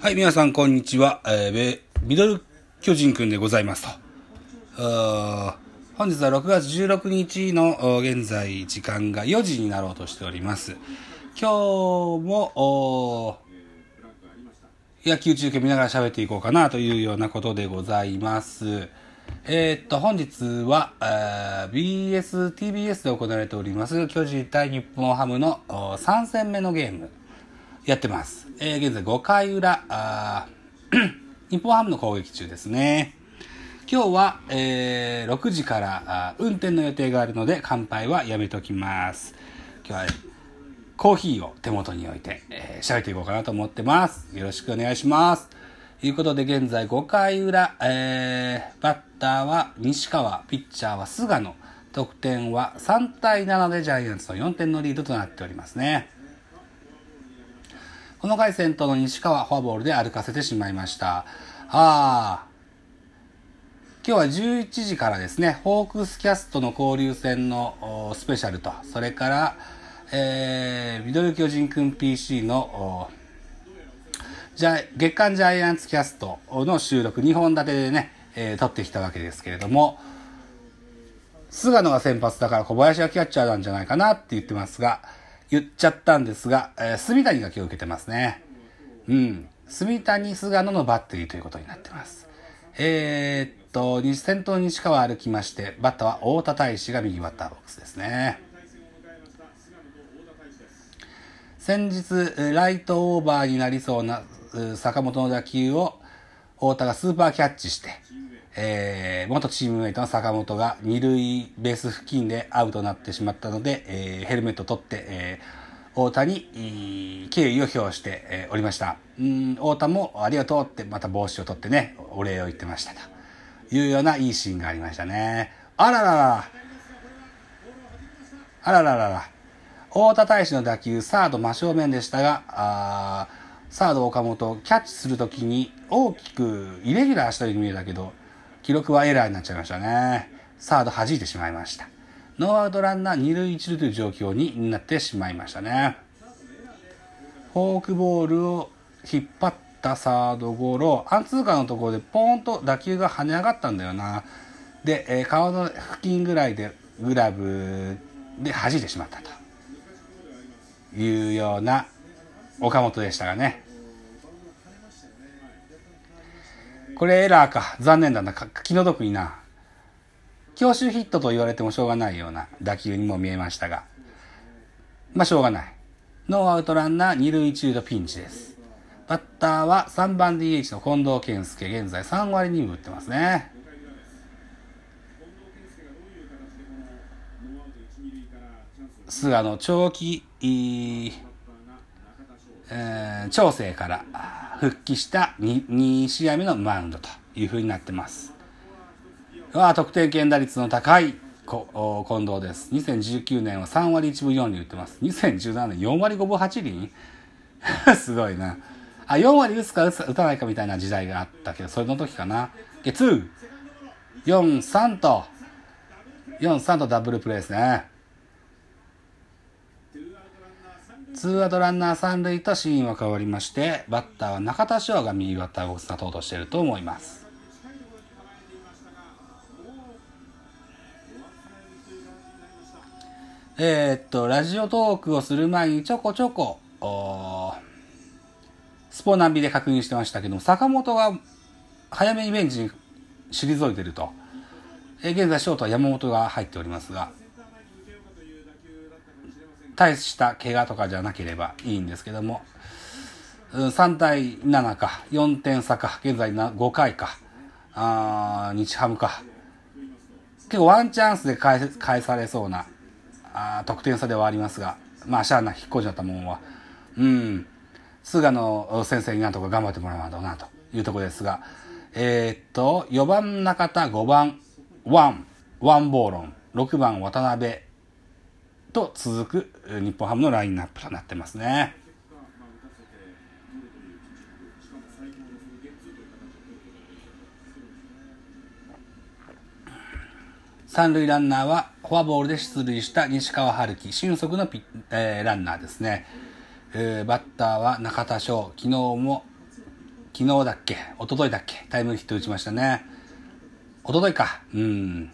はい、皆さん、こんにちは。えー、ミドル巨人くんでございますと。本日は6月16日の現在時間が4時になろうとしております。今日も、野球中継見ながら喋っていこうかなというようなことでございます。えー、っと、本日は、BS、TBS で行われております、巨人対日本ハムの3戦目のゲーム。やってます。えー、現在5回裏、あ 日本ハムの攻撃中ですね。今日は、えー、6時から運転の予定があるので乾杯はやめときます。今日は、コーヒーを手元に置いて、えー、喋っていこうかなと思ってます。よろしくお願いします。ということで現在5回裏、えー、バッターは西川、ピッチャーは菅野、得点は3対7でジャイアンツの4点のリードとなっておりますね。この回先頭の西川フォアボールで歩かせてしまいました。ああ。今日は11時からですね、ホークスキャストの交流戦のスペシャルと、それから、えー、ミドル巨人くん PC のじゃ月刊ジャイアンツキャストの収録2本立てでね、えー、撮ってきたわけですけれども、菅野が先発だから小林がキャッチャーなんじゃないかなって言ってますが、言っちゃったんですが、えー、住谷が今日受けてますね。うん。住谷菅野のバッテリーということになってます。えー、っと、先頭西川歩きまして、バッターは太田大志が右バッターボックスですね。先日、ライトオーバーになりそうな坂本の打球を太田がスーパーキャッチして、えー、元チームメイトの坂本が二塁ベース付近でアウトになってしまったので、えー、ヘルメット取って、えー、太田に敬意を表して、おりました。うん太田もありがとうってまた帽子を取ってね、お礼を言ってましたというようないいシーンがありましたね。あらららあらららら太田大使の打球、サード真正面でしたが、あサード岡本キャッチするときに大きくイレギュラーしたように見えたけど、記録はエラーになっちゃいましたね。サード弾いてしまいました。ノーアウトランナー二塁一塁という状況になってしまいましたね。フォークボールを引っ張ったサードゴロ、アンツーカーのところでポーンと打球が跳ね上がったんだよな。で、えー、顔の付近ぐらいでグラブで弾いてしまったというような岡本でしたがね。これエラーか。残念だな。気の毒にな。強襲ヒットと言われてもしょうがないような打球にも見えましたが。まあ、しょうがない。ノーアウトランナー二塁一塁のピンチです。バッターは3番 DH の近藤健介。現在3割2分打ってますね。菅野長期、えー、調整から復帰した 2, 2試合目のマウンドというふうになってます。は得点圏打率の高い近藤です。2019年は3割1分4厘打ってます。2017年4割5分8厘？すごいな。あ、4割打つか打たないかみたいな時代があったけど、それの時かな。で、2、4、3と、4、3とダブルプレーですね。ツーアウトランナー三塁とシーンは変わりまして、バッターは中田翔が右バッターボックス立とうとしていると思います。えー、っと、ラジオトークをする前にちょこちょこ、スポナビで確認してましたけども、坂本が早めにベンチに退いていると。えー、現在ショートは山本が入っておりますが、大した怪我とかじゃなければいいんですけども、3対7か、4点差か、現在5回か、あ日ハムか。結構ワンチャンスで返返されそうなあ得点差ではありますが、まあ、しゃあな引っ込んじゃったもんは、うん、菅野先生になんとか頑張ってもらわなとなというところですが、えー、っと、4番中田、5番ワン、ワンボーロン、6番渡辺、と続く日本ハムのラインナップとなってますね。三塁ランナーはフォアボールで出塁した西川遥輝、俊足のピ、えー、ランナーですね、えー、バッターは中田翔、昨日も昨日だっけ一昨日だっけタイムリーヒット打ちましたね。一昨日か。うん。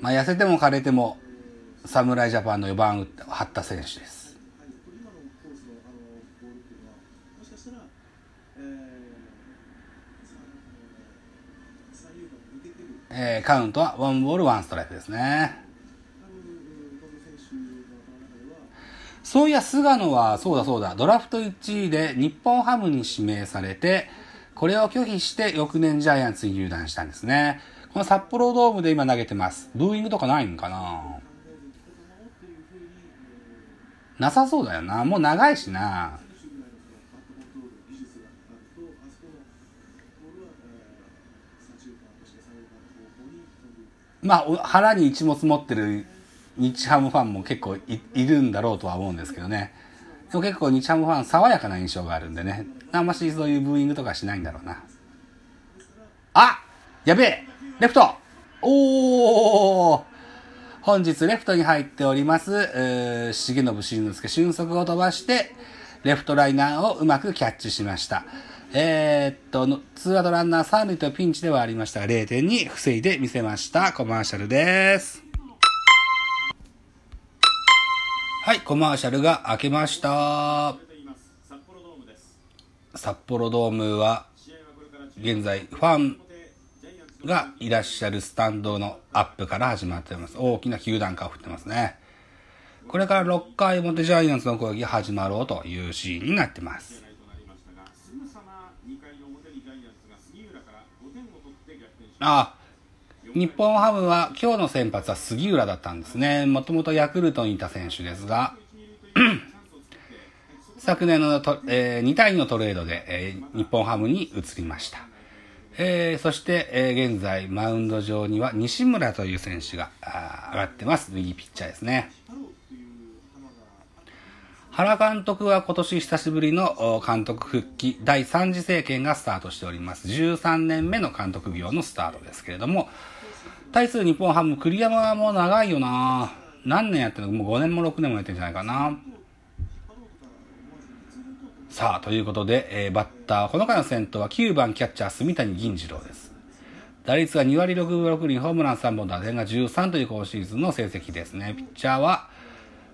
まあ、痩せても枯れても、侍ジャパンの4番を張った選手です。えー、カウントはワンボールワンストライクですね。そういや、菅野は、そうだそうだ、ドラフト1位で日本ハムに指名されて、これを拒否して翌年ジャイアンツに入団したんですね。この札幌ドームで今投げてます。ブーイングとかないんかな？なさそうだよな。もう長いしな。まあ、腹に一物持ってる日ハムファンも結構いるんだろうとは思うんですけどね。でも結構日ハムファン爽やかな印象があるんでね。あんましそういうブーイングとかしないんだろうな。あやべえレフトおー本日レフトに入っております、えー、重信慎之介俊足を飛ばして、レフトライナーをうまくキャッチしました。えー、っと、ツーアウトランナー3塁とピンチではありましたが、0点に防いでみせました。コマーシャルです。はい、コマーシャルが開けました。札幌ドームは、現在、ファンがいらっしゃるスタンドのアップから始まっています。大きな球団化を振ってますね。これから6回表ジャイアンツの攻撃が始まろうというシーンになってます。あ日本ハムは今日の先発は杉浦だったんですね。もともとヤクルトにいた選手ですが、昨年のと、えー、2対2のトレードで、えー、日本ハムに移りました。えー、そして、えー、現在マウンド上には西村という選手が上がってます。右ピッチャーですね。原監督は今年久しぶりの監督復帰、第3次政権がスタートしております。13年目の監督業のスタートですけれども、対する日本ハム、栗山はもう長いよな何年やってるの？もう5年も6年もやってるんじゃないかな。さあ、ということで、えー、バッター、この回の先頭は9番キャッチャー、炭谷銀仁朗です。打率は2割6分6厘、ホームラン3本、打点が13という今シーズンの成績ですね。ピッチャーは、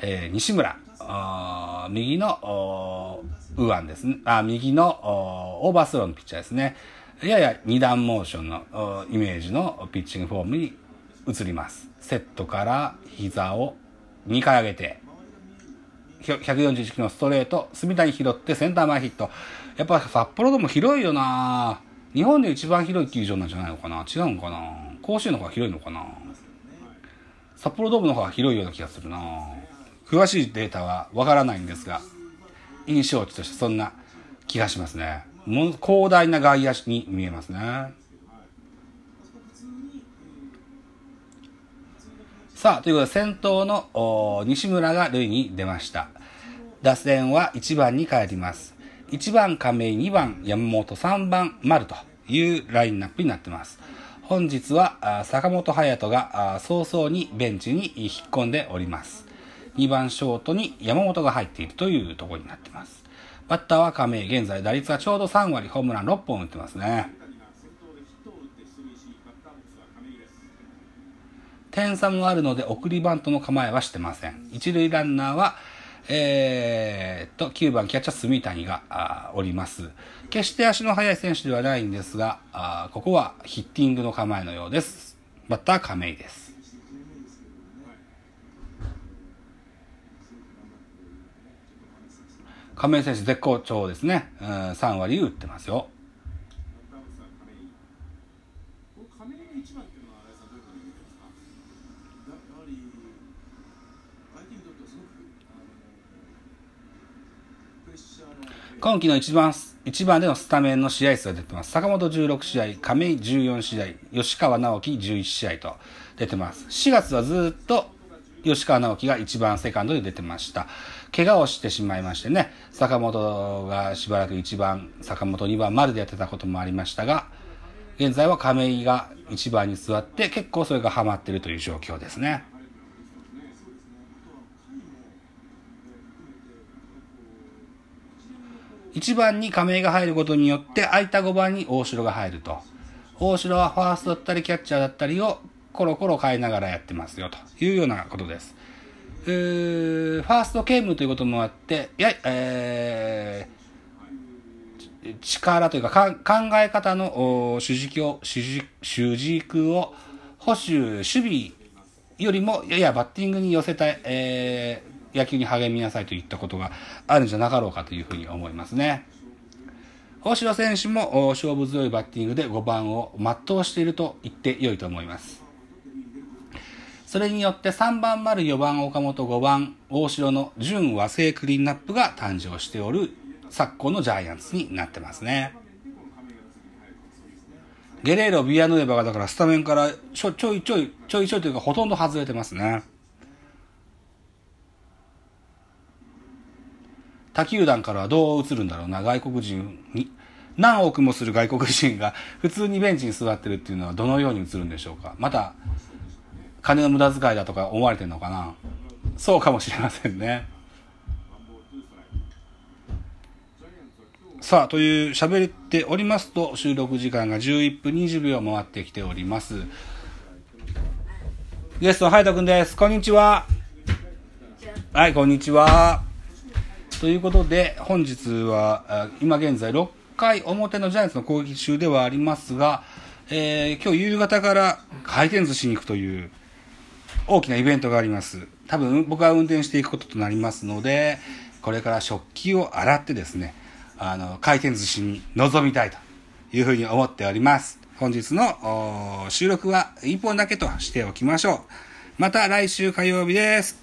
えー、西村。あ右の右腕ですね。あ右のオーバースローのピッチャーですね。やや二段モーションのイメージのピッチングフォームに移ります。セットから膝を2回上げて、141キロのストレート、隅田に拾ってセンター前ヒット。やっぱ札幌ドーム広いよな日本で一番広い球場なんじゃないのかな違うのかな甲子園の方が広いのかな札幌ドームの方が広いような気がするな詳しいデータはわからないんですが、印象値としてそんな気がしますね。もう広大な外野に見えますね。さあ、ということで先頭の西村が塁に出ました。打線は1番に帰ります。1番亀井、2番山本、3番丸というラインナップになってます。本日は坂本勇人が早々にベンチに引っ込んでおります。2番ショートに山本が入っているというところになってます。バッターは亀井、現在打率はちょうど3割、ホームラン6本打ってますね。点差もあるので送りバントの構えはしてません。一塁ランナーは、えー、と、9番キャッチャー住谷がおります。決して足の速い選手ではないんですが、あここはヒッティングの構えのようです。バッター亀井です。亀井選手絶好調ですね。うん、3割打ってますよ。今季の一番、一番でのスタメンの試合数が出てます。坂本16試合、亀井14試合、吉川直樹11試合と出てます。4月はずっと吉川直樹が一番セカンドで出てました。怪我をしてしまいましてね、坂本がしばらく1番、坂本2番丸でやってたこともありましたが、現在は亀井が1番に座って結構それがハマってるという状況ですね。1番に亀井が入ることによって空いた5番に大城が入ると。大城はファーストだったりキャッチャーだったりをコロコロ変えながらやってますよというようなことです。ファーストケームということもあって、や、えー、力というか考え方の主軸を、主軸を保守、守備よりもややバッティングに寄せた、えー、野球に励みなさいといったことがあるんじゃなかろうかというふうに思いますね。大城選手も勝負強いバッティングで5番を全うしていると言って良いと思います。それによって3番丸4番岡本5番大城の純和製クリーンナップが誕生しておる昨今のジャイアンツになってますね。ゲレーロ、ビアヌエバがだからスタメンからちょちょいちょい、ちょいちょいというかほとんど外れてますね。他球団からはどう映るんだろうな、外国人に。何億もする外国人が 普通にベンチに座ってるっていうのはどのように映るんでしょうか。また、金の無駄遣いだとか思われてるのかな。そうかもしれませんね。さあ、という喋っておりますと、収録時間が11分20秒回ってきております。ゲストのハイトくんです。こんにちは。はい、こんにちは。ということで、本日は、今現在6回表のジャイアンツの攻撃中ではありますが、えー、今日夕方から回転寿司に行くという大きなイベントがあります。多分僕は運転していくこととなりますので、これから食器を洗ってですね、あの、回転寿司に臨みたいというふうに思っております。本日の収録は1本だけとしておきましょう。また来週火曜日です。